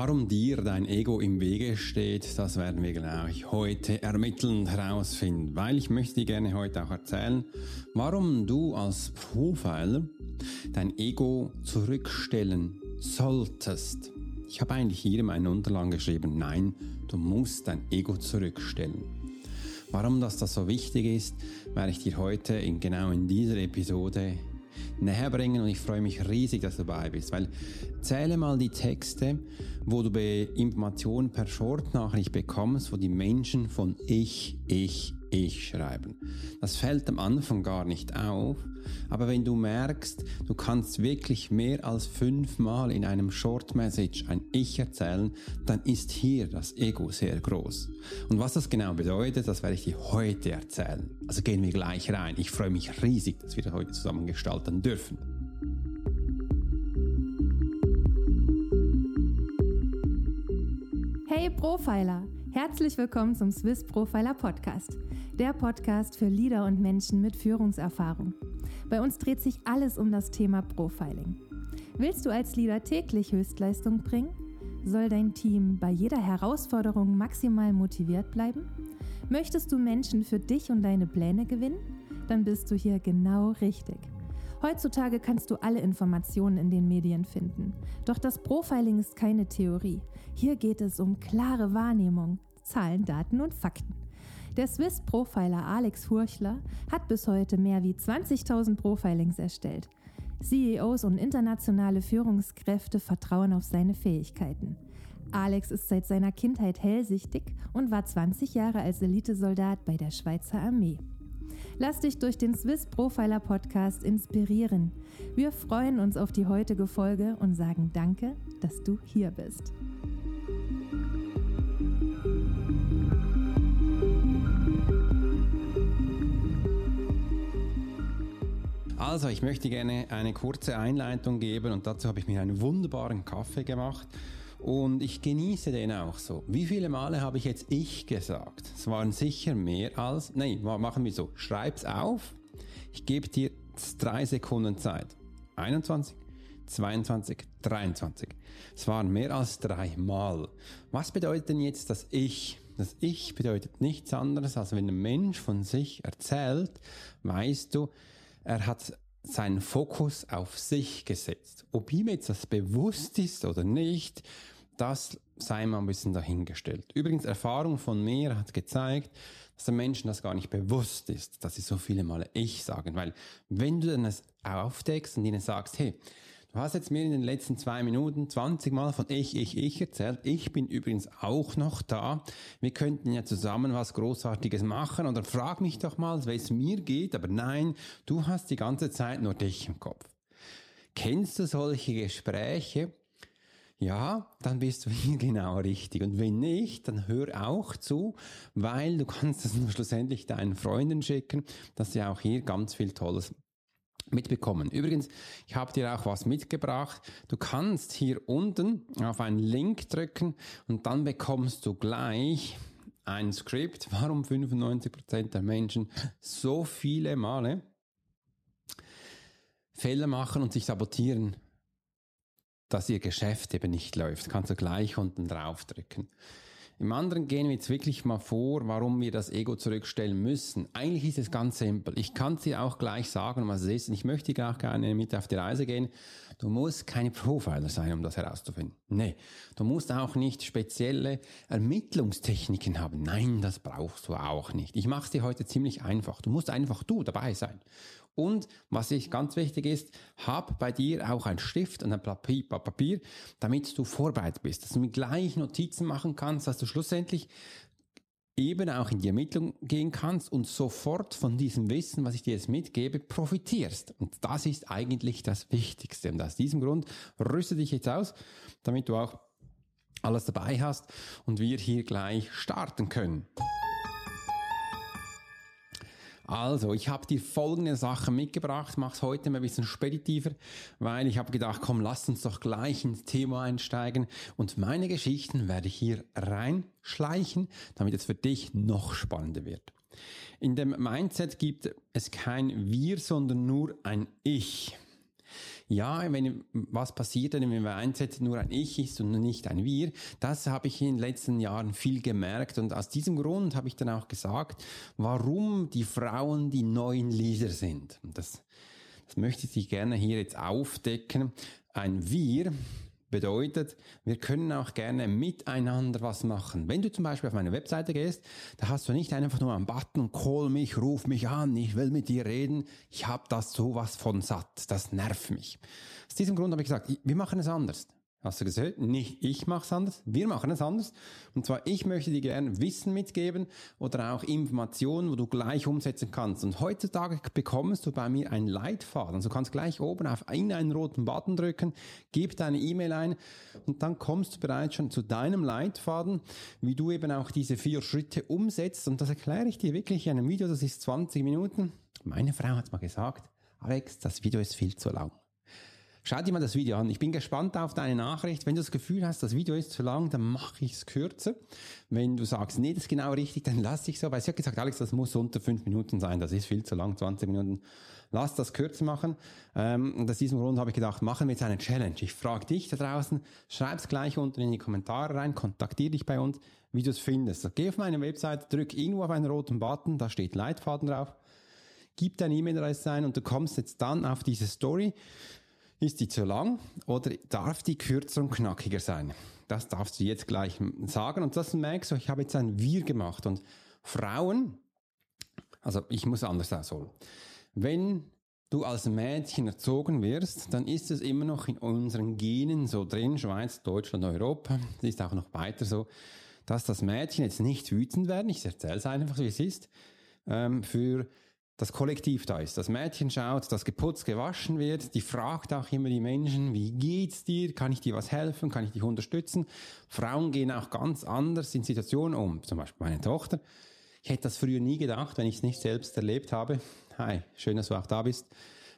Warum dir dein Ego im Wege steht, das werden wir gleich heute ermittelnd herausfinden, weil ich möchte dir gerne heute auch erzählen, warum du als Profiler dein Ego zurückstellen solltest. Ich habe eigentlich hier in meinen Unterlagen geschrieben, nein, du musst dein Ego zurückstellen. Warum das, das so wichtig ist, werde ich dir heute in, genau in dieser Episode näher bringen und ich freue mich riesig, dass du dabei bist, weil zähle mal die Texte, wo du Informationen per Short-Nachricht bekommst, wo die Menschen von ich, ich, ich schreiben. Das fällt am Anfang gar nicht auf, aber wenn du merkst, du kannst wirklich mehr als fünfmal in einem Short Message ein Ich erzählen, dann ist hier das Ego sehr groß. Und was das genau bedeutet, das werde ich dir heute erzählen. Also gehen wir gleich rein. Ich freue mich riesig, dass wir das heute zusammen gestalten dürfen. Hey Profiler! Herzlich willkommen zum Swiss Profiler Podcast, der Podcast für Leader und Menschen mit Führungserfahrung. Bei uns dreht sich alles um das Thema Profiling. Willst du als Leader täglich Höchstleistung bringen? Soll dein Team bei jeder Herausforderung maximal motiviert bleiben? Möchtest du Menschen für dich und deine Pläne gewinnen? Dann bist du hier genau richtig. Heutzutage kannst du alle Informationen in den Medien finden. Doch das Profiling ist keine Theorie. Hier geht es um klare Wahrnehmung, Zahlen, Daten und Fakten. Der Swiss Profiler Alex Furchler hat bis heute mehr wie 20.000 Profilings erstellt. CEOs und internationale Führungskräfte vertrauen auf seine Fähigkeiten. Alex ist seit seiner Kindheit hellsichtig und war 20 Jahre als Elitesoldat bei der Schweizer Armee. Lass dich durch den Swiss Profiler Podcast inspirieren. Wir freuen uns auf die heutige Folge und sagen Danke, dass du hier bist. Also, ich möchte gerne eine kurze Einleitung geben und dazu habe ich mir einen wunderbaren Kaffee gemacht und ich genieße den auch so. Wie viele Male habe ich jetzt ich gesagt? Es waren sicher mehr als, nein, machen wir so, schreib's auf. Ich gebe dir drei Sekunden Zeit. 21, 22, 23. Es waren mehr als drei Mal. Was bedeutet denn jetzt das Ich? Das Ich bedeutet nichts anderes, als wenn ein Mensch von sich erzählt, weißt du, er hat seinen Fokus auf sich gesetzt. Ob ihm jetzt das bewusst ist oder nicht, das sei mal ein bisschen dahingestellt. Übrigens, Erfahrung von mir hat gezeigt, dass den Menschen das gar nicht bewusst ist, dass sie so viele Male ich sagen. Weil wenn du dann das aufdeckst und ihnen sagst, hey, Du hast jetzt mir in den letzten zwei Minuten 20 Mal von ich, ich, ich erzählt. Ich bin übrigens auch noch da. Wir könnten ja zusammen was Großartiges machen oder frag mich doch mal, wie es mir geht. Aber nein, du hast die ganze Zeit nur dich im Kopf. Kennst du solche Gespräche? Ja, dann bist du hier genau richtig. Und wenn nicht, dann hör auch zu, weil du kannst es nur schlussendlich deinen Freunden schicken, dass sie auch hier ganz viel Tolles mitbekommen. Übrigens, ich habe dir auch was mitgebracht. Du kannst hier unten auf einen Link drücken und dann bekommst du gleich ein Skript, warum 95% der Menschen so viele Male Fehler machen und sich sabotieren, dass ihr Geschäft eben nicht läuft. Kannst du gleich unten drauf drücken. Im anderen gehen wir jetzt wirklich mal vor, warum wir das Ego zurückstellen müssen. Eigentlich ist es ganz simpel. Ich kann es dir auch gleich sagen, was es ist. Und ich möchte dir auch gerne mit auf die Reise gehen. Du musst keine Profiler sein, um das herauszufinden. Nee, du musst auch nicht spezielle Ermittlungstechniken haben. Nein, das brauchst du auch nicht. Ich mache es dir heute ziemlich einfach. Du musst einfach du dabei sein. Und was ich ganz wichtig ist, hab bei dir auch ein Stift und ein Papier, damit du vorbereitet bist, dass du gleich Notizen machen kannst, dass du schlussendlich eben auch in die Ermittlung gehen kannst und sofort von diesem Wissen, was ich dir jetzt mitgebe, profitierst. Und das ist eigentlich das Wichtigste. Und aus diesem Grund rüste dich jetzt aus, damit du auch alles dabei hast und wir hier gleich starten können. Also, ich habe dir folgende Sachen mitgebracht, mach's heute mal ein bisschen speditiver, weil ich habe gedacht, komm, lass uns doch gleich ins Thema einsteigen und meine Geschichten werde ich hier reinschleichen, damit es für dich noch spannender wird. In dem Mindset gibt es kein Wir, sondern nur ein Ich. Ja, wenn was passiert, wenn wir einsetzen, nur ein Ich ist und nicht ein Wir, das habe ich in den letzten Jahren viel gemerkt und aus diesem Grund habe ich dann auch gesagt, warum die Frauen die neuen Leader sind. Und das, das möchte ich gerne hier jetzt aufdecken. Ein Wir Bedeutet, wir können auch gerne miteinander was machen. Wenn du zum Beispiel auf meine Webseite gehst, da hast du nicht einfach nur einen Button, call mich, ruf mich an, ich will mit dir reden. Ich habe das sowas von satt. Das nervt mich. Aus diesem Grund habe ich gesagt, wir machen es anders. Hast du gesagt? Nicht ich mache es anders, wir machen es anders. Und zwar, ich möchte dir gerne Wissen mitgeben oder auch Informationen, wo du gleich umsetzen kannst. Und heutzutage bekommst du bei mir einen Leitfaden. Also du kannst gleich oben auf einen, einen roten Button drücken, gib deine E-Mail ein und dann kommst du bereits schon zu deinem Leitfaden, wie du eben auch diese vier Schritte umsetzt. Und das erkläre ich dir wirklich in einem Video, das ist 20 Minuten. Meine Frau hat mal gesagt, Alex, das Video ist viel zu lang. Schau dir mal das Video an. Ich bin gespannt auf deine Nachricht. Wenn du das Gefühl hast, das Video ist zu lang, dann mache ich es kürzer. Wenn du sagst, nee, das ist genau richtig, dann lass ich so. Weil sie hat gesagt, Alex, das muss unter fünf Minuten sein. Das ist viel zu lang, 20 Minuten. Lass das kürzer machen. Ähm, und aus diesem Grund habe ich gedacht, machen wir jetzt eine Challenge. Ich frage dich da draußen, schreib es gleich unten in die Kommentare rein, kontaktiere dich bei uns, wie du es findest. So, geh auf meine Website, drück irgendwo auf einen roten Button, da steht Leitfaden drauf, gib deine E-Mail-Adresse ein und du kommst jetzt dann auf diese Story. Ist die zu lang oder darf die kürzer und knackiger sein? Das darfst du jetzt gleich sagen. Und das merkst du, ich habe jetzt ein Wir gemacht. Und Frauen, also ich muss anders ausholen. Wenn du als Mädchen erzogen wirst, dann ist es immer noch in unseren Genen so drin, Schweiz, Deutschland, Europa, das ist auch noch weiter so, dass das Mädchen jetzt nicht wütend werden, ich erzähle es einfach, wie es ist, ähm, für das Kollektiv da ist. Das Mädchen schaut, dass geputzt, gewaschen wird. Die fragt auch immer die Menschen, wie geht's dir? Kann ich dir was helfen? Kann ich dich unterstützen? Frauen gehen auch ganz anders in Situationen um. Zum Beispiel meine Tochter. Ich hätte das früher nie gedacht, wenn ich es nicht selbst erlebt habe. Hi, schön, dass du auch da bist.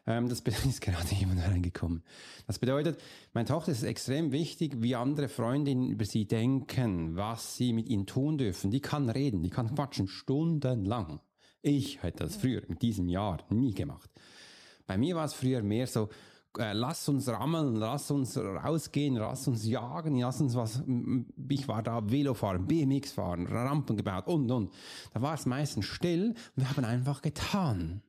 Ähm, das ist gerade jemand reingekommen. Das bedeutet, meine Tochter ist extrem wichtig, wie andere Freundinnen über sie denken, was sie mit ihnen tun dürfen. Die kann reden, die kann quatschen stundenlang. Ich hätte das früher in diesem Jahr nie gemacht. Bei mir war es früher mehr so, äh, lass uns rammeln, lass uns rausgehen, lass uns jagen, lass uns was, ich war da Velo fahren, BMX fahren, Rampen gebaut und und. Da war es meistens still und wir haben einfach getan.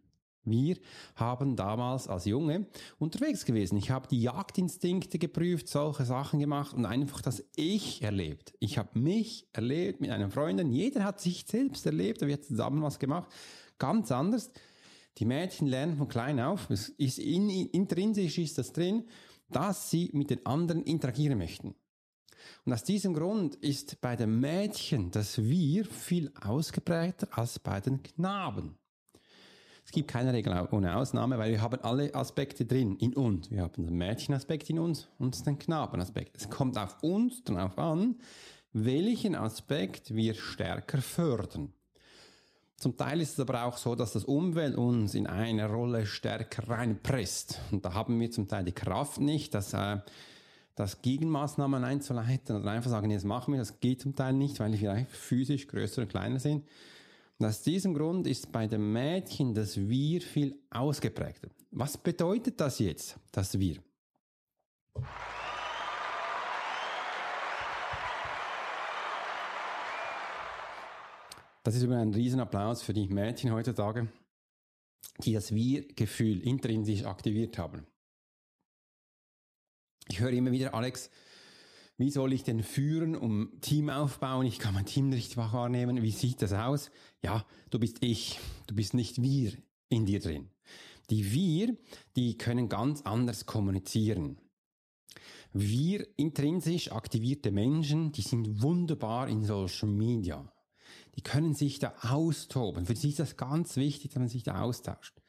Wir haben damals als Junge unterwegs gewesen. Ich habe die Jagdinstinkte geprüft, solche Sachen gemacht und einfach das Ich erlebt. Ich habe mich erlebt mit einem Freundin. Jeder hat sich selbst erlebt, wir haben zusammen was gemacht. Ganz anders. Die Mädchen lernen von klein auf, es ist in, intrinsisch ist das drin, dass sie mit den anderen interagieren möchten. Und aus diesem Grund ist bei den Mädchen das Wir viel ausgeprägter als bei den Knaben. Es gibt keine Regel ohne Ausnahme, weil wir haben alle Aspekte drin in uns. Wir haben den Mädchenaspekt in uns und den Knabenaspekt. Es kommt auf uns darauf an, welchen Aspekt wir stärker fördern. Zum Teil ist es aber auch so, dass das Umwelt uns in eine Rolle stärker reinpresst. Und da haben wir zum Teil die Kraft nicht, dass äh, das Gegenmaßnahmen einzuleiten oder einfach sagen, jetzt machen wir, das geht zum Teil nicht, weil wir vielleicht physisch größer und kleiner sind. Und aus diesem Grund ist bei den Mädchen das Wir viel ausgeprägter. Was bedeutet das jetzt, das Wir? Das ist über ein Riesenapplaus für die Mädchen heutzutage, die das Wir-Gefühl intrinsisch aktiviert haben. Ich höre immer wieder, Alex, wie soll ich denn führen, um Team aufbauen? Ich kann mein Team nicht wahrnehmen. Wie sieht das aus? Ja, du bist ich. Du bist nicht wir in dir drin. Die wir, die können ganz anders kommunizieren. Wir intrinsisch aktivierte Menschen, die sind wunderbar in Social Media. Die können sich da austoben. Für sie ist das ganz wichtig, dass man sich da austauscht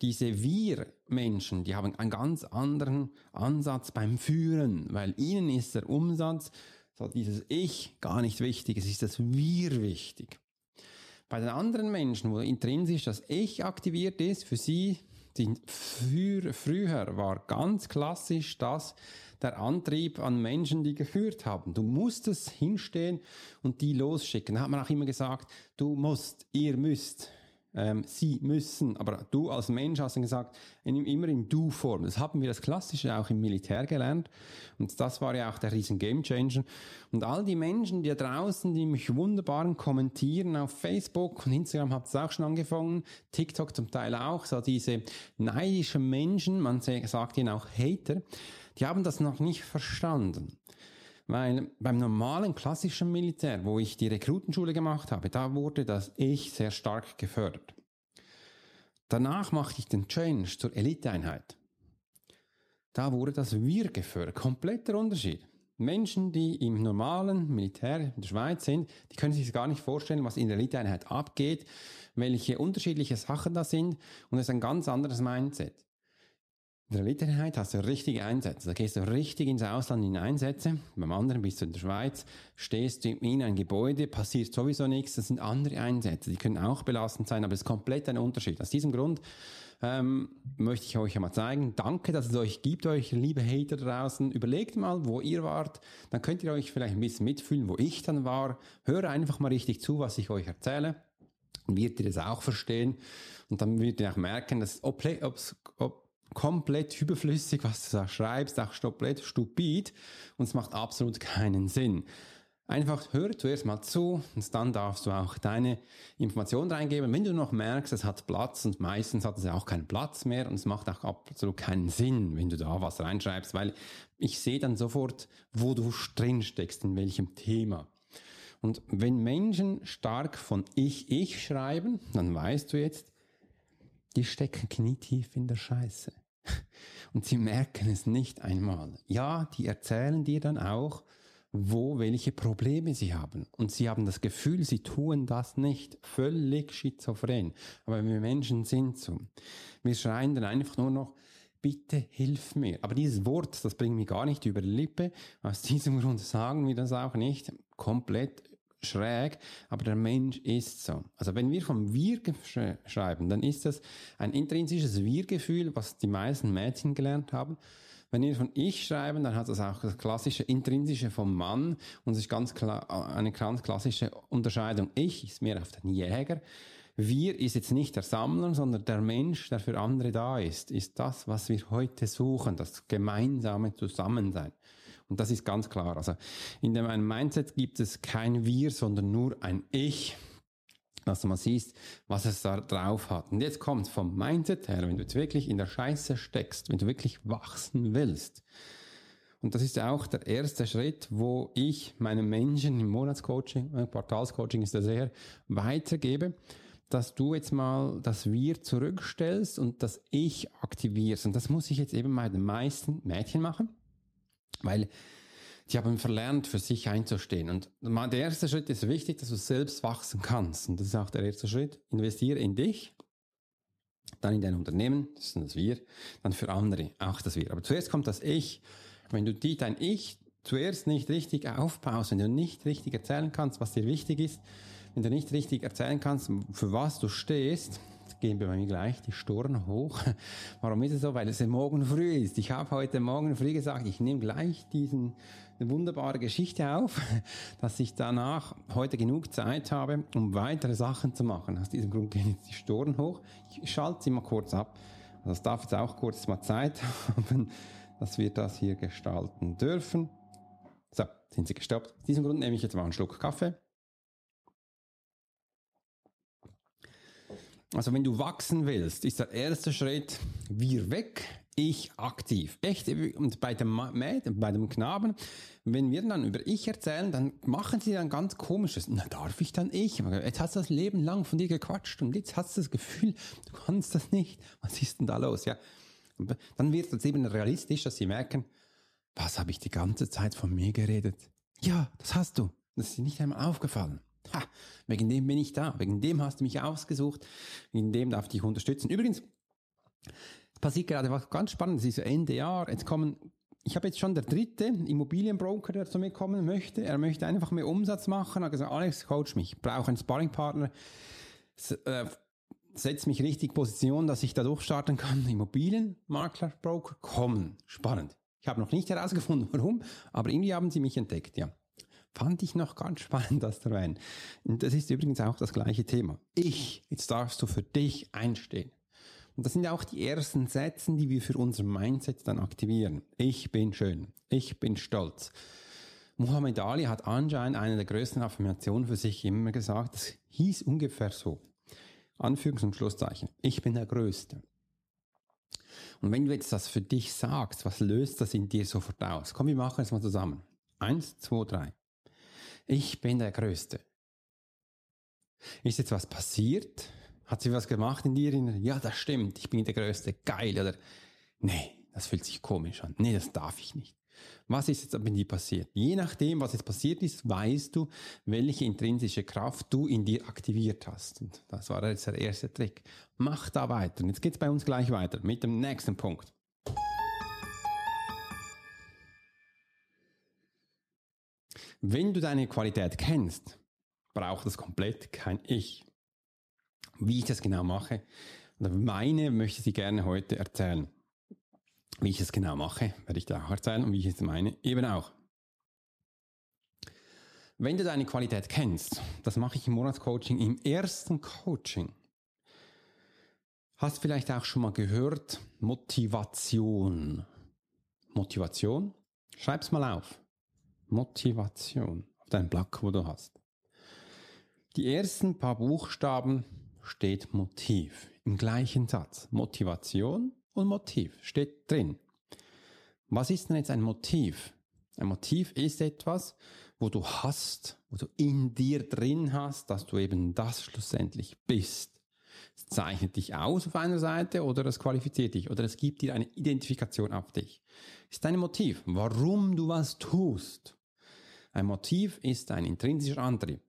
diese Wir-Menschen, die haben einen ganz anderen Ansatz beim Führen, weil ihnen ist der Umsatz, so dieses Ich gar nicht wichtig, es ist das Wir wichtig. Bei den anderen Menschen, wo intrinsisch das Ich aktiviert ist, für sie, die für, früher war ganz klassisch das der Antrieb an Menschen, die geführt haben. Du musstest hinstehen und die losschicken. Da hat man auch immer gesagt, du musst, ihr müsst. Ähm, sie müssen, aber du als Mensch hast dann gesagt, in, immer in Du-Form. Das haben wir das Klassische auch im Militär gelernt und das war ja auch der riesen Gamechanger. Und all die Menschen, die da draußen, die mich wunderbaren kommentieren auf Facebook und Instagram habt es auch schon angefangen, TikTok zum Teil auch, so diese neidischen Menschen, man sagt ihnen auch Hater, die haben das noch nicht verstanden. Weil beim normalen klassischen Militär, wo ich die Rekrutenschule gemacht habe, da wurde das Ich sehr stark gefördert. Danach machte ich den Change zur Eliteeinheit. Da wurde das Wir gefördert. Kompletter Unterschied. Menschen, die im normalen Militär in der Schweiz sind, die können sich gar nicht vorstellen, was in der Eliteeinheit abgeht, welche unterschiedliche Sachen da sind und es ist ein ganz anderes Mindset. In der Eliteeinheit hast du richtige Einsätze. Da gehst du richtig ins Ausland in Einsätze. Beim anderen bist du in der Schweiz, stehst du in ein Gebäude, passiert sowieso nichts. Das sind andere Einsätze. Die können auch belastend sein, aber es ist komplett ein Unterschied. Aus diesem Grund ähm, möchte ich euch einmal zeigen. Danke, dass es euch gibt, euch liebe Hater draußen. Überlegt mal, wo ihr wart. Dann könnt ihr euch vielleicht ein bisschen mitfühlen, wo ich dann war. Höre einfach mal richtig zu, was ich euch erzähle. Wird ihr das auch verstehen. Und dann werdet ihr auch merken, dass ob, ob komplett überflüssig, was du da schreibst, auch komplett stupid und es macht absolut keinen Sinn. Einfach hör zuerst mal zu und dann darfst du auch deine Informationen reingeben. Wenn du noch merkst, es hat Platz und meistens hat es ja auch keinen Platz mehr und es macht auch absolut keinen Sinn, wenn du da was reinschreibst, weil ich sehe dann sofort, wo du drin steckst, in welchem Thema. Und wenn Menschen stark von ich, ich schreiben, dann weißt du jetzt, die stecken knietief in der Scheiße. Und sie merken es nicht einmal. Ja, die erzählen dir dann auch, wo welche Probleme sie haben. Und sie haben das Gefühl, sie tun das nicht. Völlig schizophren. Aber wir Menschen sind so. Wir schreien dann einfach nur noch, bitte hilf mir. Aber dieses Wort, das bringt mich gar nicht über die Lippe. Aus diesem Grund sagen wir das auch nicht komplett schräg, aber der Mensch ist so. Also wenn wir vom Wir schreiben, dann ist das ein intrinsisches Wir-Gefühl, was die meisten Mädchen gelernt haben. Wenn wir von Ich schreiben, dann hat das auch das klassische Intrinsische vom Mann und ist ganz klar eine ganz klassische Unterscheidung. Ich ist mehr auf den Jäger. Wir ist jetzt nicht der Sammler, sondern der Mensch, der für andere da ist, ist das, was wir heute suchen, das gemeinsame Zusammensein. Und das ist ganz klar. Also in dem einem Mindset gibt es kein Wir, sondern nur ein Ich dass du mal siehst, was es da drauf hat. Und jetzt kommt vom Mindset her, wenn du jetzt wirklich in der Scheiße steckst, wenn du wirklich wachsen willst. Und das ist auch der erste Schritt, wo ich meinen Menschen im Monatscoaching, im Quartalscoaching ist das eher, weitergebe, dass du jetzt mal das Wir zurückstellst und das Ich aktivierst. Und das muss ich jetzt eben bei den meisten Mädchen machen. Weil die haben verlernt, für sich einzustehen. Und der erste Schritt ist wichtig, dass du selbst wachsen kannst. Und das ist auch der erste Schritt. Investiere in dich, dann in dein Unternehmen, das ist das Wir, dann für andere auch das Wir. Aber zuerst kommt das Ich. Wenn du die, dein Ich zuerst nicht richtig aufbaust, wenn du nicht richtig erzählen kannst, was dir wichtig ist, wenn du nicht richtig erzählen kannst, für was du stehst, gehen bei mir gleich die Storen hoch. Warum ist es so? Weil es morgen früh ist. Ich habe heute Morgen früh gesagt, ich nehme gleich diesen eine wunderbare Geschichte auf, dass ich danach heute genug Zeit habe, um weitere Sachen zu machen. Aus diesem Grund gehen jetzt die Storen hoch. Ich schalte sie mal kurz ab. Also es darf jetzt auch kurz mal Zeit haben, dass wir das hier gestalten dürfen. So, sind sie gestoppt. Aus diesem Grund nehme ich jetzt mal einen Schluck Kaffee. Also wenn du wachsen willst, ist der erste Schritt wir weg, ich aktiv. Echt, und bei dem, bei dem Knaben, wenn wir dann über ich erzählen, dann machen sie dann ganz komisches. Na, darf ich dann ich? Jetzt hast du das Leben lang von dir gequatscht und jetzt hast du das Gefühl, du kannst das nicht. Was ist denn da los? Ja. Dann wird es eben realistisch, dass sie merken, was habe ich die ganze Zeit von mir geredet? Ja, das hast du. Das ist dir nicht einmal aufgefallen. Ha, wegen dem bin ich da. Wegen dem hast du mich ausgesucht. Wegen dem darf ich dich unterstützen. Übrigens, passiert gerade was ganz Spannendes. Es ist Ende Jahr. Jetzt kommen, ich habe jetzt schon der dritte Immobilienbroker, der zu mir kommen möchte. Er möchte einfach mehr Umsatz machen. Er hat gesagt, Alex, coach mich. Ich brauche einen Sparringpartner. Äh, setz mich richtig Position, dass ich da durchstarten kann. Immobilienmakler, Broker kommen. Spannend. Ich habe noch nicht herausgefunden, warum, aber irgendwie haben sie mich entdeckt, ja. Fand ich noch ganz spannend, das zu erwähnen. Und das ist übrigens auch das gleiche Thema. Ich, jetzt darfst du für dich einstehen. Und das sind auch die ersten Sätze, die wir für unser Mindset dann aktivieren. Ich bin schön. Ich bin stolz. Muhammad Ali hat anscheinend eine der größten Affirmationen für sich immer gesagt. Das hieß ungefähr so. Anführungs- und Schlusszeichen. Ich bin der Größte. Und wenn du jetzt das für dich sagst, was löst das in dir sofort aus? Komm, wir machen es mal zusammen. Eins, zwei, drei. Ich bin der Größte. Ist jetzt was passiert? Hat sie was gemacht in dir? Ja, das stimmt. Ich bin der Größte. Geil. Oder nee, das fühlt sich komisch an. Nee, das darf ich nicht. Was ist jetzt mit dir passiert? Je nachdem, was jetzt passiert ist, weißt du, welche intrinsische Kraft du in dir aktiviert hast. Und das war jetzt der erste Trick. Mach da weiter. Und jetzt geht's bei uns gleich weiter mit dem nächsten Punkt. Wenn du deine Qualität kennst, braucht es komplett kein Ich. Wie ich das genau mache, meine möchte ich dir gerne heute erzählen. Wie ich es genau mache, werde ich dir auch erzählen und wie ich es meine, eben auch. Wenn du deine Qualität kennst, das mache ich im Monatscoaching, im ersten Coaching, hast vielleicht auch schon mal gehört, Motivation. Motivation? Schreib's mal auf. Motivation auf deinem Blatt, wo du hast. Die ersten paar Buchstaben steht Motiv im gleichen Satz. Motivation und Motiv steht drin. Was ist denn jetzt ein Motiv? Ein Motiv ist etwas, wo du hast, wo du in dir drin hast, dass du eben das schlussendlich bist. Es zeichnet dich aus auf einer Seite oder es qualifiziert dich oder es gibt dir eine Identifikation auf dich. Es ist ein Motiv, warum du was tust. Ein Motiv ist ein intrinsischer Antrieb.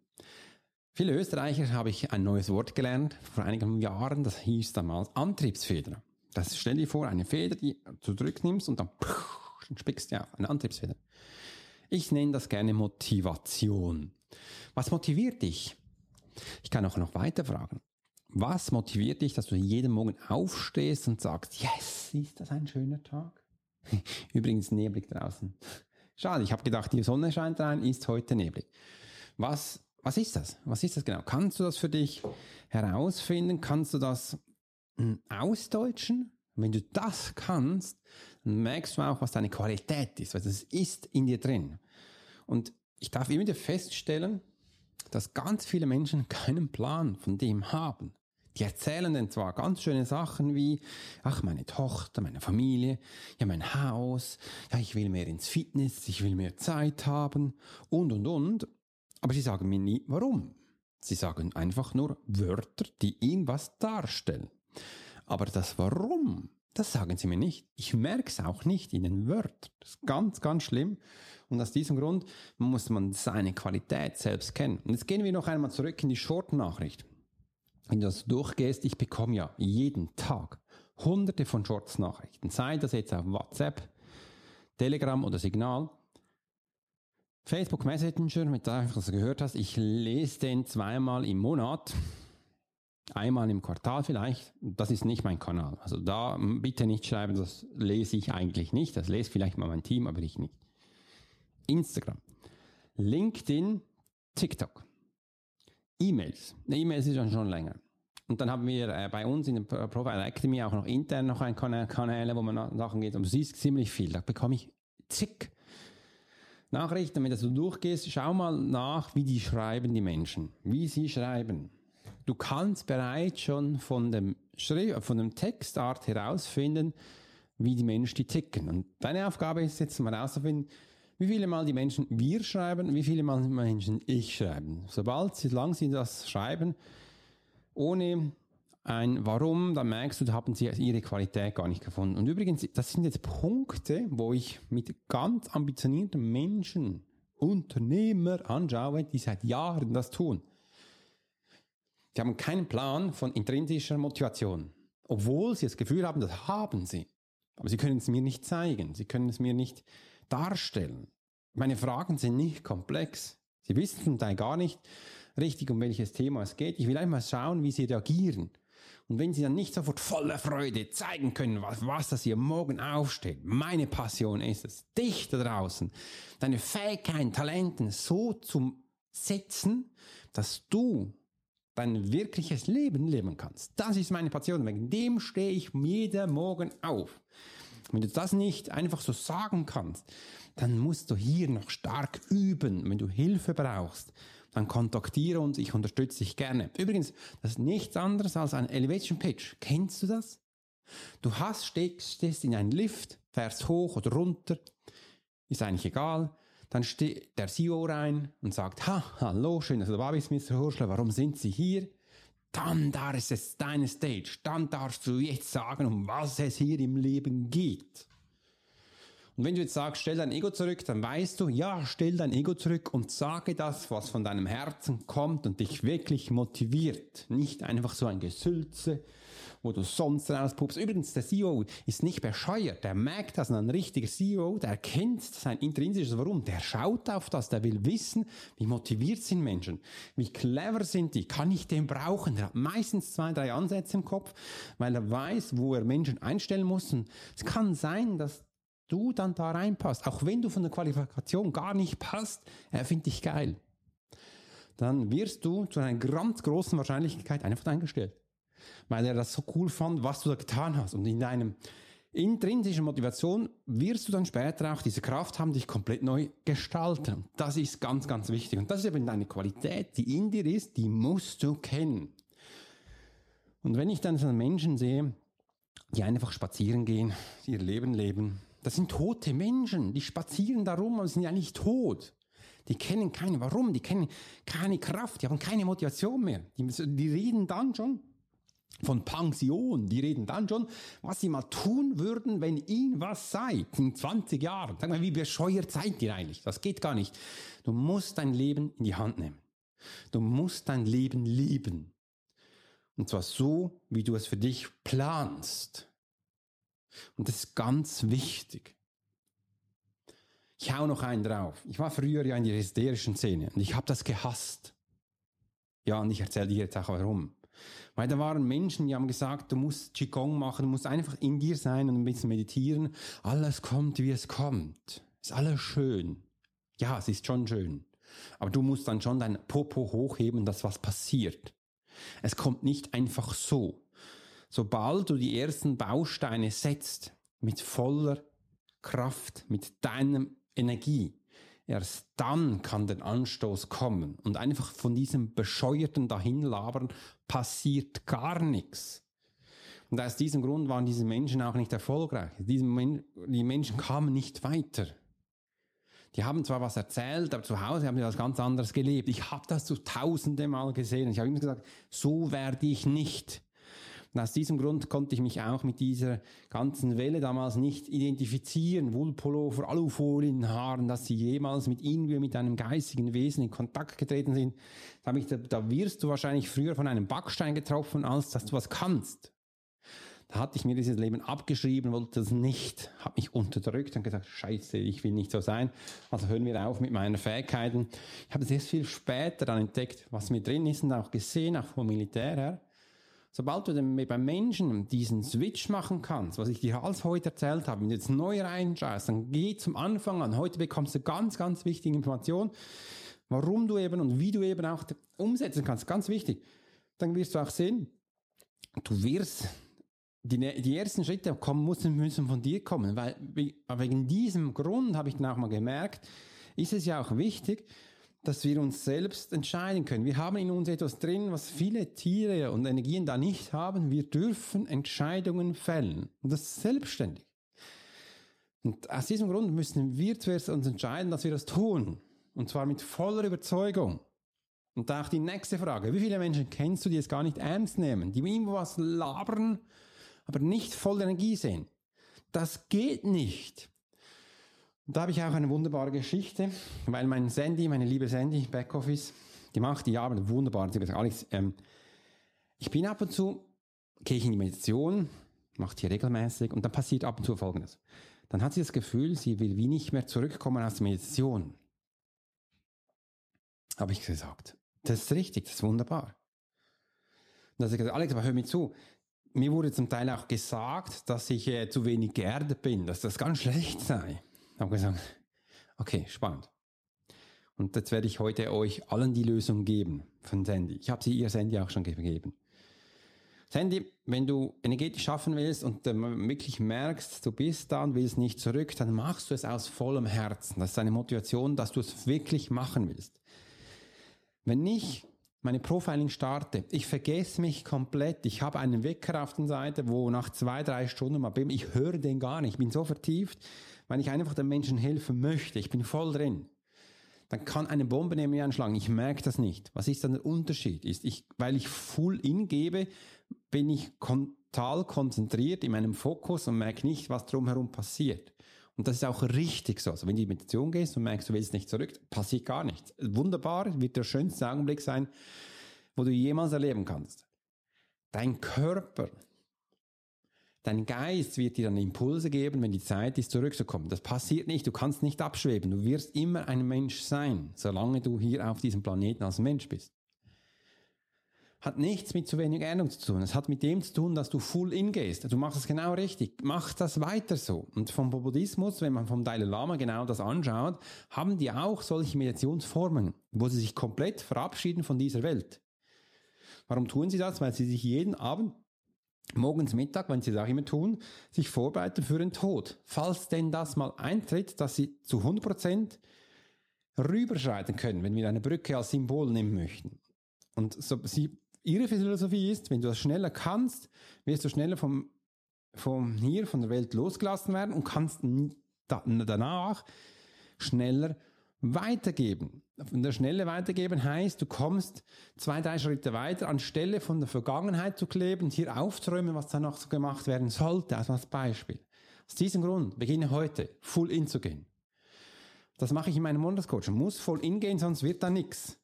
Viele Österreicher habe ich ein neues Wort gelernt vor einigen Jahren, das hieß damals Antriebsfeder. Das stell dir vor, eine Feder, die du zurücknimmst und dann, spickst du auf, eine Antriebsfeder. Ich nenne das gerne Motivation. Was motiviert dich? Ich kann auch noch weiter fragen. Was motiviert dich, dass du jeden Morgen aufstehst und sagst, yes, ist das ein schöner Tag? Übrigens neblig draußen. Schade, ich habe gedacht, die Sonne scheint rein, ist heute neblig. Was, was ist das? Was ist das genau? Kannst du das für dich herausfinden? Kannst du das ausdeutschen. wenn du das kannst, dann merkst du auch, was deine Qualität ist, weil das ist in dir drin. Und ich darf immer wieder feststellen, dass ganz viele Menschen keinen Plan von dem haben. Die erzählen dann zwar ganz schöne Sachen wie, ach, meine Tochter, meine Familie, ja, mein Haus, ja, ich will mehr ins Fitness, ich will mehr Zeit haben und, und, und. Aber sie sagen mir nie, warum. Sie sagen einfach nur Wörter, die irgendwas darstellen. Aber das Warum, das sagen sie mir nicht. Ich merke es auch nicht in den Wörtern. Das ist ganz, ganz schlimm. Und aus diesem Grund muss man seine Qualität selbst kennen. Und jetzt gehen wir noch einmal zurück in die Short-Nachricht. Wenn du das durchgehst, ich bekomme ja jeden Tag hunderte von Shorts-Nachrichten. Sei das jetzt auf WhatsApp, Telegram oder Signal. Facebook Messenger, mit dem du gehört hast, ich lese den zweimal im Monat einmal im Quartal vielleicht. Das ist nicht mein Kanal. Also da bitte nicht schreiben, das lese ich eigentlich nicht. Das lese vielleicht mal mein Team, aber ich nicht. Instagram, LinkedIn, TikTok, E-Mails. E-Mails ist schon, länger. Und dann haben wir äh, bei uns in der Profile Academy auch noch intern noch ein Kanal, Kanäle, wo man Sachen geht. Und du siehst ziemlich viel. Da bekomme ich zig Nachrichten. Wenn du durchgehst, schau mal nach, wie die schreiben, die Menschen. Wie sie schreiben du kannst bereits schon von dem, Schrift, von dem Textart herausfinden, wie die Menschen die ticken. Und deine Aufgabe ist jetzt mal herauszufinden, wie viele Mal die Menschen wir schreiben, wie viele Mal die Menschen ich schreiben. Sobald, solange sie das schreiben, ohne ein Warum, dann merkst du, da haben sie ihre Qualität gar nicht gefunden. Und übrigens, das sind jetzt Punkte, wo ich mit ganz ambitionierten Menschen, Unternehmer anschaue, die seit Jahren das tun. Sie haben keinen Plan von intrinsischer Motivation, obwohl sie das Gefühl haben, das haben sie. Aber sie können es mir nicht zeigen, sie können es mir nicht darstellen. Meine Fragen sind nicht komplex. Sie wissen zum Teil gar nicht richtig, um welches Thema es geht. Ich will einmal schauen, wie sie reagieren. Und wenn sie dann nicht sofort voller Freude zeigen können, was, was das hier morgen aufsteht, meine Passion ist es, dich da draußen, deine Fähigkeiten, Talenten so zu setzen, dass du dein wirkliches Leben leben kannst. Das ist meine Passion. Wegen dem stehe ich jeden Morgen auf. Wenn du das nicht einfach so sagen kannst, dann musst du hier noch stark üben. Wenn du Hilfe brauchst, dann kontaktiere uns, ich unterstütze dich gerne. Übrigens, das ist nichts anderes als ein Elevation Pitch. Kennst du das? Du hast, stehst, in einem Lift, fährst hoch oder runter, ist eigentlich egal. Dann steht der CEO rein und sagt, ha, hallo, schön, dass du da bist, Mr. Horschler, warum sind Sie hier? Dann da ist es deine Stage, dann darfst du jetzt sagen, um was es hier im Leben geht. Und wenn du jetzt sagst, stell dein Ego zurück, dann weißt du, ja, stell dein Ego zurück und sage das, was von deinem Herzen kommt und dich wirklich motiviert. Nicht einfach so ein Gesülze, wo du sonst rauspupst. Übrigens, der CEO ist nicht bescheuert. Der merkt das, ein richtiger CEO, der kennt sein intrinsisches Warum. Der schaut auf das, der will wissen, wie motiviert sind Menschen, wie clever sind die, kann ich den brauchen? Der hat meistens zwei, drei Ansätze im Kopf, weil er weiß, wo er Menschen einstellen muss. Und es kann sein, dass du dann da reinpasst, auch wenn du von der Qualifikation gar nicht passt, er findet dich geil. Dann wirst du zu einer ganz großen Wahrscheinlichkeit einfach eingestellt. Weil er das so cool fand, was du da getan hast. Und in deinem intrinsischen Motivation wirst du dann später auch diese Kraft haben, dich komplett neu gestalten. Das ist ganz, ganz wichtig. Und das ist eben deine Qualität, die in dir ist, die musst du kennen. Und wenn ich dann so Menschen sehe, die einfach spazieren gehen, ihr Leben leben, das sind tote Menschen, die spazieren darum und sind ja nicht tot. Die kennen keine Warum, die kennen keine Kraft, die haben keine Motivation mehr. Die, die reden dann schon von Pension, die reden dann schon, was sie mal tun würden, wenn ihnen was sei, in 20 Jahren. Sag mal, wie bescheuert seid ihr eigentlich? Das geht gar nicht. Du musst dein Leben in die Hand nehmen. Du musst dein Leben lieben. Und zwar so, wie du es für dich planst. Und das ist ganz wichtig. Ich hau noch einen drauf. Ich war früher ja in der hysterischen Szene und ich habe das gehasst. Ja, und ich erzähle dir jetzt auch warum. Weil da waren Menschen, die haben gesagt, du musst Qigong machen, du musst einfach in dir sein und ein bisschen meditieren. Alles kommt, wie es kommt. Ist alles schön. Ja, es ist schon schön. Aber du musst dann schon dein Popo hochheben, dass was passiert. Es kommt nicht einfach so sobald du die ersten Bausteine setzt, mit voller Kraft, mit deinem Energie, erst dann kann der Anstoß kommen. Und einfach von diesem bescheuerten Dahinlabern passiert gar nichts. Und aus diesem Grund waren diese Menschen auch nicht erfolgreich. die Menschen kamen nicht weiter. Die haben zwar was erzählt, aber zu Hause haben sie was ganz anderes gelebt. Ich habe das so tausende Mal gesehen. Ich habe immer gesagt, so werde ich nicht. Und aus diesem Grund konnte ich mich auch mit dieser ganzen Welle damals nicht identifizieren. Wollpullover, Alufolien, Haaren, dass sie jemals mit irgendwie mit einem geistigen Wesen in Kontakt getreten sind. Da, ich, da, da wirst du wahrscheinlich früher von einem Backstein getroffen, als dass du was kannst. Da hatte ich mir dieses Leben abgeschrieben, wollte das nicht, habe mich unterdrückt und gesagt, scheiße, ich will nicht so sein. Also hören wir auf mit meinen Fähigkeiten. Ich habe es erst viel später dann entdeckt, was mir drin ist und auch gesehen, auch vom Militär her. Sobald du beim Menschen diesen Switch machen kannst, was ich dir alles heute erzählt habe, wenn du jetzt neu reinschaust, dann geh zum Anfang an. Heute bekommst du ganz, ganz wichtige Informationen, warum du eben und wie du eben auch umsetzen kannst. Ganz wichtig. Dann wirst du auch sehen, du wirst die, die ersten Schritte kommen müssen, müssen von dir kommen, weil wegen diesem Grund habe ich dann auch mal gemerkt, ist es ja auch wichtig, dass wir uns selbst entscheiden können. Wir haben in uns etwas drin, was viele Tiere und Energien da nicht haben. Wir dürfen Entscheidungen fällen. Und das selbstständig. Und aus diesem Grund müssen wir zuerst uns entscheiden, dass wir das tun. Und zwar mit voller Überzeugung. Und da auch die nächste Frage. Wie viele Menschen kennst du, die es gar nicht ernst nehmen? Die irgendwo was labern, aber nicht voll Energie sehen? Das geht nicht. Und da habe ich auch eine wunderbare Geschichte, weil mein Sandy, meine liebe Sandy, Backoffice, die macht die Arbeit wunderbar. Sie sagt, Alex, ähm, ich bin ab und zu, gehe ich in die Meditation, macht die regelmäßig und dann passiert ab und zu Folgendes. Dann hat sie das Gefühl, sie will wie nicht mehr zurückkommen aus der Meditation. Habe ich gesagt. Das ist richtig, das ist wunderbar. Und dann habe ich gesagt, Alex, aber hör mir zu. mir wurde zum Teil auch gesagt, dass ich äh, zu wenig geerdet bin, dass das ganz schlecht sei. Habe gesagt, okay, spannend. Und jetzt werde ich heute euch allen die Lösung geben von Sandy. Ich habe sie ihr Sandy auch schon gegeben. Sandy, wenn du energetisch schaffen willst und wirklich merkst, du bist da und willst nicht zurück, dann machst du es aus vollem Herzen. Das ist eine Motivation, dass du es wirklich machen willst. Wenn ich meine Profiling starte, ich vergesse mich komplett. Ich habe einen Wecker auf der Seite, wo nach zwei, drei Stunden mal bin, ich höre den gar nicht. Ich bin so vertieft, weil ich einfach den Menschen helfen möchte. Ich bin voll drin dann kann eine Bombe neben mir anschlagen. Ich merke das nicht. Was ist dann der Unterschied? Ist ich, weil ich full in gebe, bin ich total konzentriert in meinem Fokus und merke nicht, was drumherum passiert. Und das ist auch richtig so. Also wenn du in die Meditation gehst und merkst, du willst nicht zurück, passiert gar nichts. Wunderbar, wird der schönste Augenblick sein, wo du jemals erleben kannst. Dein Körper Dein Geist wird dir dann Impulse geben, wenn die Zeit ist, zurückzukommen. Das passiert nicht. Du kannst nicht abschweben. Du wirst immer ein Mensch sein, solange du hier auf diesem Planeten als Mensch bist. Hat nichts mit zu wenig Ernährung zu tun. Es hat mit dem zu tun, dass du full in gehst. Du machst es genau richtig. Mach das weiter so. Und vom Buddhismus, wenn man vom Dalai Lama genau das anschaut, haben die auch solche Meditationsformen, wo sie sich komplett verabschieden von dieser Welt. Warum tun sie das? Weil sie sich jeden Abend morgens Mittag, wenn sie das auch immer tun, sich vorbereiten für den Tod. Falls denn das mal eintritt, dass sie zu 100% rüberschreiten können, wenn wir eine Brücke als Symbol nehmen möchten. Und so, sie, ihre Philosophie ist, wenn du das schneller kannst, wirst du schneller vom, vom hier, von der Welt losgelassen werden und kannst danach schneller weitergeben. Und der schnelle Weitergeben heißt, du kommst zwei, drei Schritte weiter, anstelle von der Vergangenheit zu kleben, hier aufzuräumen, was da noch so gemacht werden sollte, also als Beispiel. Aus diesem Grund beginne heute full in zu gehen. Das mache ich in meinem Monatscoaching. Muss voll in gehen, sonst wird da nichts.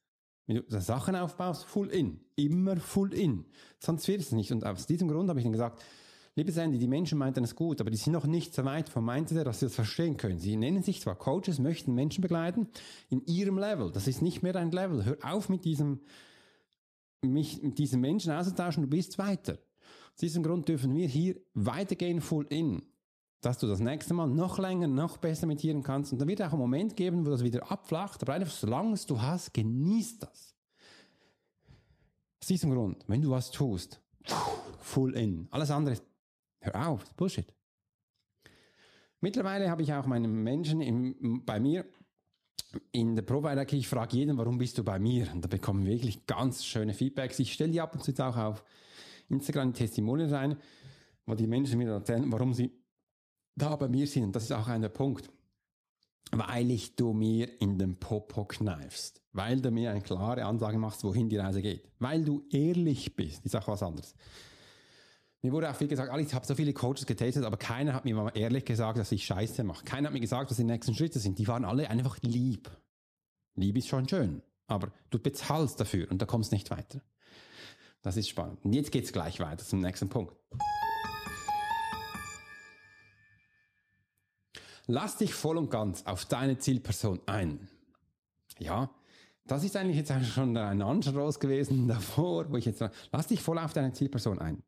Wenn du Sachen aufbaust, full in. Immer full in. Sonst wird es nicht. Und aus diesem Grund habe ich dann gesagt, Liebe Sandy, die Menschen meinten es gut, aber die sind noch nicht so weit vom Mindset, dass sie das verstehen können. Sie nennen sich zwar Coaches, möchten Menschen begleiten in ihrem Level. Das ist nicht mehr dein Level. Hör auf mit diesem, mich mit diesen Menschen auszutauschen, du bist weiter. Aus diesem Grund dürfen wir hier weitergehen full in dass du das nächste Mal noch länger, noch besser meditieren kannst. Und dann wird auch ein Moment geben, wo das wieder abflacht. Aber einfach, solange du hast, genieß das. Aus diesem Grund, wenn du was tust, full in. Alles andere ist Hör auf, Bullshit. Mittlerweile habe ich auch meinen Menschen im, bei mir in der Provider, ich frage jeden, warum bist du bei mir? Und da bekommen wir wirklich ganz schöne Feedbacks. Ich stelle die ab und zu auch auf Instagram Testimonial rein, wo die Menschen mir erzählen, warum sie da bei mir sind. Und das ist auch einer Punkt. Weil ich du mir in den Popo kneifst. Weil du mir eine klare Ansage machst, wohin die Reise geht. Weil du ehrlich bist. Ist auch was anderes. Mir wurde auch viel gesagt, ich habe so viele Coaches getestet, aber keiner hat mir mal ehrlich gesagt, dass ich Scheiße mache. Keiner hat mir gesagt, was die nächsten Schritte sind. Die waren alle einfach lieb. Lieb ist schon schön, aber du bezahlst dafür und da kommst nicht weiter. Das ist spannend. Und jetzt geht's gleich weiter zum nächsten Punkt. Lass dich voll und ganz auf deine Zielperson ein. Ja, das ist eigentlich jetzt schon ein Anschluss gewesen davor, wo ich jetzt, lass dich voll auf deine Zielperson ein.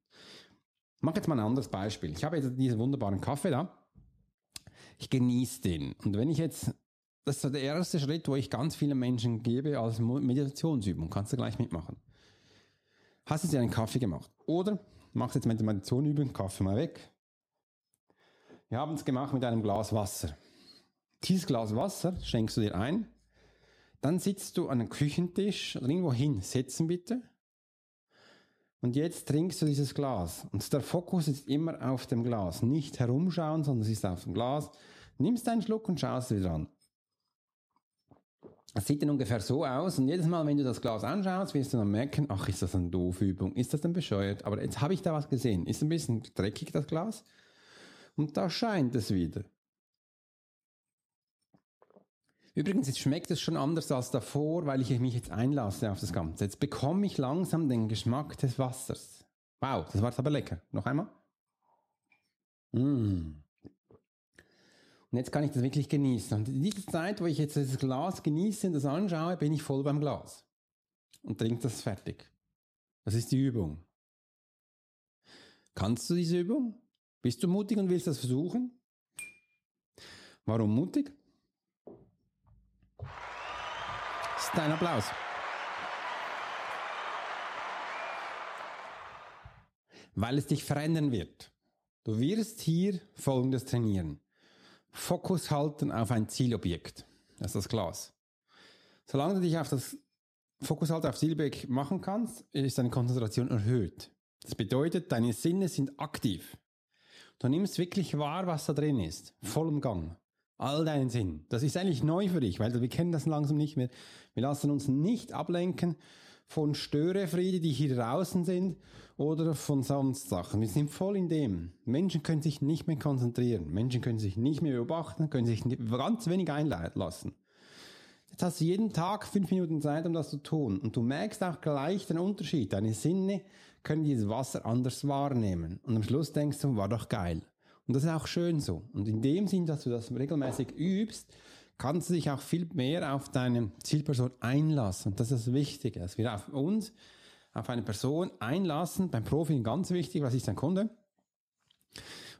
Mach jetzt mal ein anderes Beispiel. Ich habe jetzt diesen wunderbaren Kaffee da. Ich genieße den. Und wenn ich jetzt, das ist der erste Schritt, wo ich ganz vielen Menschen gebe als Meditationsübung. Kannst du gleich mitmachen. Hast du dir einen Kaffee gemacht? Oder machst jetzt mit der Meditationübung Kaffee mal weg. Wir haben es gemacht mit einem Glas Wasser. Dieses Glas Wasser schenkst du dir ein. Dann sitzt du an einem Küchentisch oder irgendwo hin. Setzen bitte. Und jetzt trinkst du dieses Glas. Und der Fokus ist immer auf dem Glas. Nicht herumschauen, sondern es ist auf dem Glas. Nimmst einen Schluck und schaust wieder an. Es sieht dann ungefähr so aus. Und jedes Mal, wenn du das Glas anschaust, wirst du dann merken, ach, ist das eine doofe Übung? Ist das denn bescheuert? Aber jetzt habe ich da was gesehen. Ist ein bisschen dreckig, das Glas. Und da scheint es wieder. Übrigens, jetzt schmeckt es schon anders als davor, weil ich mich jetzt einlasse auf das Ganze. Jetzt bekomme ich langsam den Geschmack des Wassers. Wow, das war aber lecker. Noch einmal. Mmh. Und jetzt kann ich das wirklich genießen. Und in dieser Zeit, wo ich jetzt das Glas genieße und das anschaue, bin ich voll beim Glas. Und trinke das fertig. Das ist die Übung. Kannst du diese Übung? Bist du mutig und willst das versuchen? Warum mutig? Das ist dein Applaus. Weil es dich verändern wird. Du wirst hier Folgendes trainieren. Fokus halten auf ein Zielobjekt. Das ist das Glas. Solange du dich auf das Fokus halten auf Zielobjekt machen kannst, ist deine Konzentration erhöht. Das bedeutet, deine Sinne sind aktiv. Du nimmst wirklich wahr, was da drin ist. Voll im Gang. All deinen Sinn. Das ist eigentlich neu für dich, weil wir kennen das langsam nicht mehr. Wir lassen uns nicht ablenken von Störefriede, die hier draußen sind, oder von sonst Sachen. Wir sind voll in dem. Menschen können sich nicht mehr konzentrieren. Menschen können sich nicht mehr beobachten, können sich ganz wenig einlassen. Jetzt hast du jeden Tag fünf Minuten Zeit, um das zu tun. Und du merkst auch gleich den Unterschied. Deine Sinne können dieses Wasser anders wahrnehmen. Und am Schluss denkst du, war doch geil. Und das ist auch schön so. Und in dem Sinn, dass du das regelmäßig übst, kannst du dich auch viel mehr auf deine Zielperson einlassen. Und das ist das Wichtige, dass wir auf uns, auf eine Person einlassen, beim Profi ganz wichtig, was ist dein Kunde?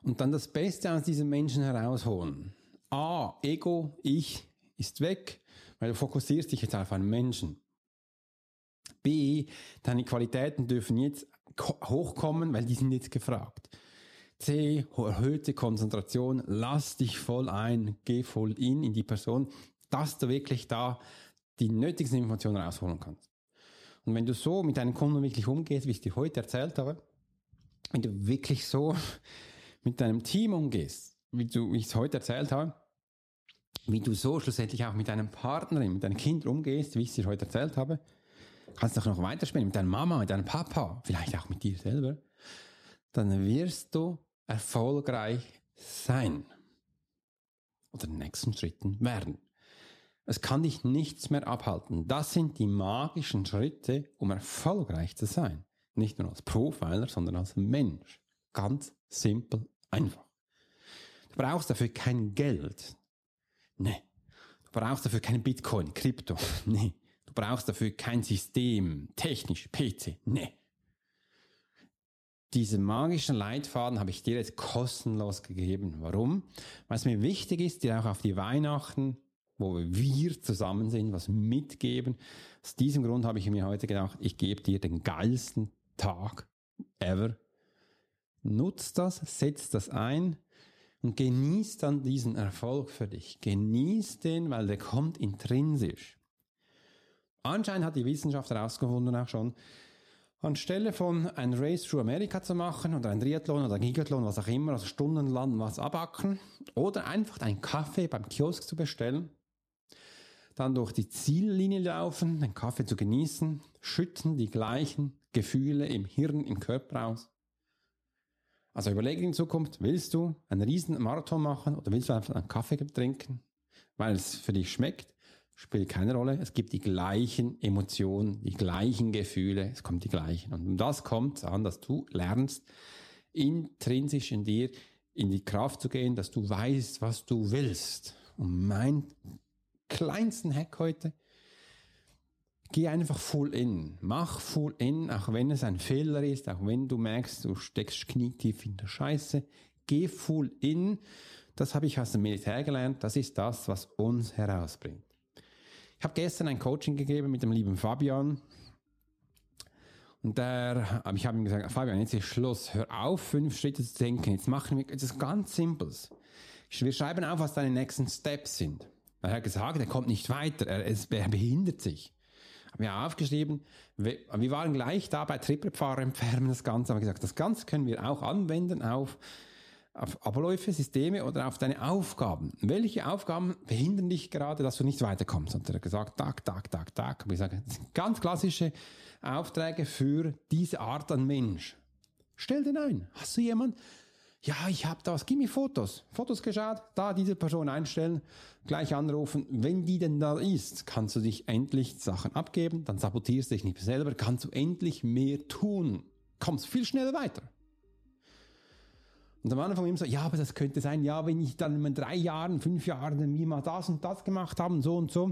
Und dann das Beste aus diesem Menschen herausholen. A, Ego, ich ist weg, weil du fokussierst dich jetzt auf einen Menschen. B, deine Qualitäten dürfen jetzt hochkommen, weil die sind jetzt gefragt. C, erhöhte Konzentration, lass dich voll ein, geh voll in, in die Person, dass du wirklich da die nötigsten Informationen rausholen kannst. Und wenn du so mit deinen Kunden wirklich umgehst, wie ich dir heute erzählt habe, wenn du wirklich so mit deinem Team umgehst, wie, du, wie ich es heute erzählt habe, wie du so schlussendlich auch mit deinem Partnerin, mit deinem Kind umgehst, wie ich es dir heute erzählt habe, kannst du auch noch weiterspielen mit deiner Mama, mit deinem Papa, vielleicht auch mit dir selber, dann wirst du erfolgreich sein. Oder den nächsten Schritten werden. Es kann dich nichts mehr abhalten. Das sind die magischen Schritte, um erfolgreich zu sein. Nicht nur als Profiler, sondern als Mensch. Ganz simpel, einfach. Du brauchst dafür kein Geld. Nee. Du brauchst dafür kein Bitcoin, Krypto. Nee. Du brauchst dafür kein System, technisch, PC. Nee. Diese magischen Leitfaden habe ich dir jetzt kostenlos gegeben. Warum? Weil es mir wichtig ist, dir auch auf die Weihnachten, wo wir zusammen sind, was mitgeben. Aus diesem Grund habe ich mir heute gedacht, ich gebe dir den geilsten Tag ever. Nutz das, setz das ein und genieß dann diesen Erfolg für dich. Genieß den, weil der kommt intrinsisch. Anscheinend hat die Wissenschaft herausgefunden auch schon, Anstelle von ein Race through America zu machen oder ein Triathlon oder ein Gigathlon, was auch immer, also stundenlang was abacken oder einfach einen Kaffee beim Kiosk zu bestellen, dann durch die Ziellinie laufen, den Kaffee zu genießen, schütten die gleichen Gefühle im Hirn, im Körper aus. Also überlege in Zukunft, willst du einen riesen Marathon machen oder willst du einfach einen Kaffee trinken, weil es für dich schmeckt? Spielt keine Rolle. Es gibt die gleichen Emotionen, die gleichen Gefühle, es kommt die gleichen. Und um das kommt es an, dass du lernst, intrinsisch in dir in die Kraft zu gehen, dass du weißt, was du willst. Und mein kleinsten Hack heute, geh einfach full in. Mach full in, auch wenn es ein Fehler ist, auch wenn du merkst, du steckst knietief in der Scheiße. Geh full in. Das habe ich aus dem Militär gelernt. Das ist das, was uns herausbringt. Ich habe gestern ein Coaching gegeben mit dem lieben Fabian. Und der, ich habe ihm gesagt, Fabian, jetzt ist Schluss. Hör auf, fünf Schritte zu denken. Jetzt machen wir etwas ganz Simples. Wir schreiben auf, was deine nächsten Steps sind. Er hat gesagt, er kommt nicht weiter. Er, er behindert sich. Haben wir aufgeschrieben, wir, wir waren gleich da bei Trippelpfarrer entfernen das Ganze, haben gesagt, das Ganze können wir auch anwenden auf auf Abläufe, Systeme oder auf deine Aufgaben. Welche Aufgaben behindern dich gerade, dass du nicht weiterkommst? Und er hat gesagt, Tag, Tag, Tag, Tag. Aber ich sage, das sind ganz klassische Aufträge für diese Art an Mensch. Stell den ein. Hast du jemanden? Ja, ich habe das. Gib mir Fotos. Fotos geschaut, da diese Person einstellen, gleich anrufen. Wenn die denn da ist, kannst du dich endlich Sachen abgeben, dann sabotierst du dich nicht selber, kannst du endlich mehr tun. Kommst viel schneller weiter. Und am Anfang immer so, ja, aber das könnte sein, ja, wenn ich dann in drei Jahren, fünf Jahren wie mal das und das gemacht habe und so und so,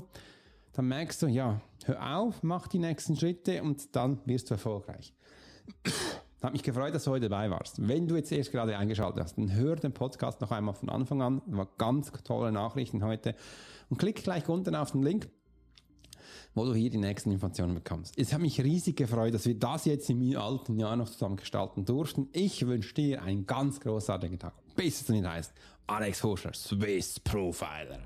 dann merkst du, ja, hör auf, mach die nächsten Schritte und dann wirst du erfolgreich. Hat mich gefreut, dass du heute dabei warst. Wenn du jetzt erst gerade eingeschaltet hast, dann hör den Podcast noch einmal von Anfang an. War ganz tolle Nachrichten heute. Und klick gleich unten auf den Link wo du hier die nächsten Informationen bekommst. Es hat mich riesig gefreut, dass wir das jetzt im alten Jahr noch zusammen gestalten durften. Ich wünsche dir einen ganz großartigen Tag. Bis es dann heißt, Alex Hoscher, Swiss Profiler.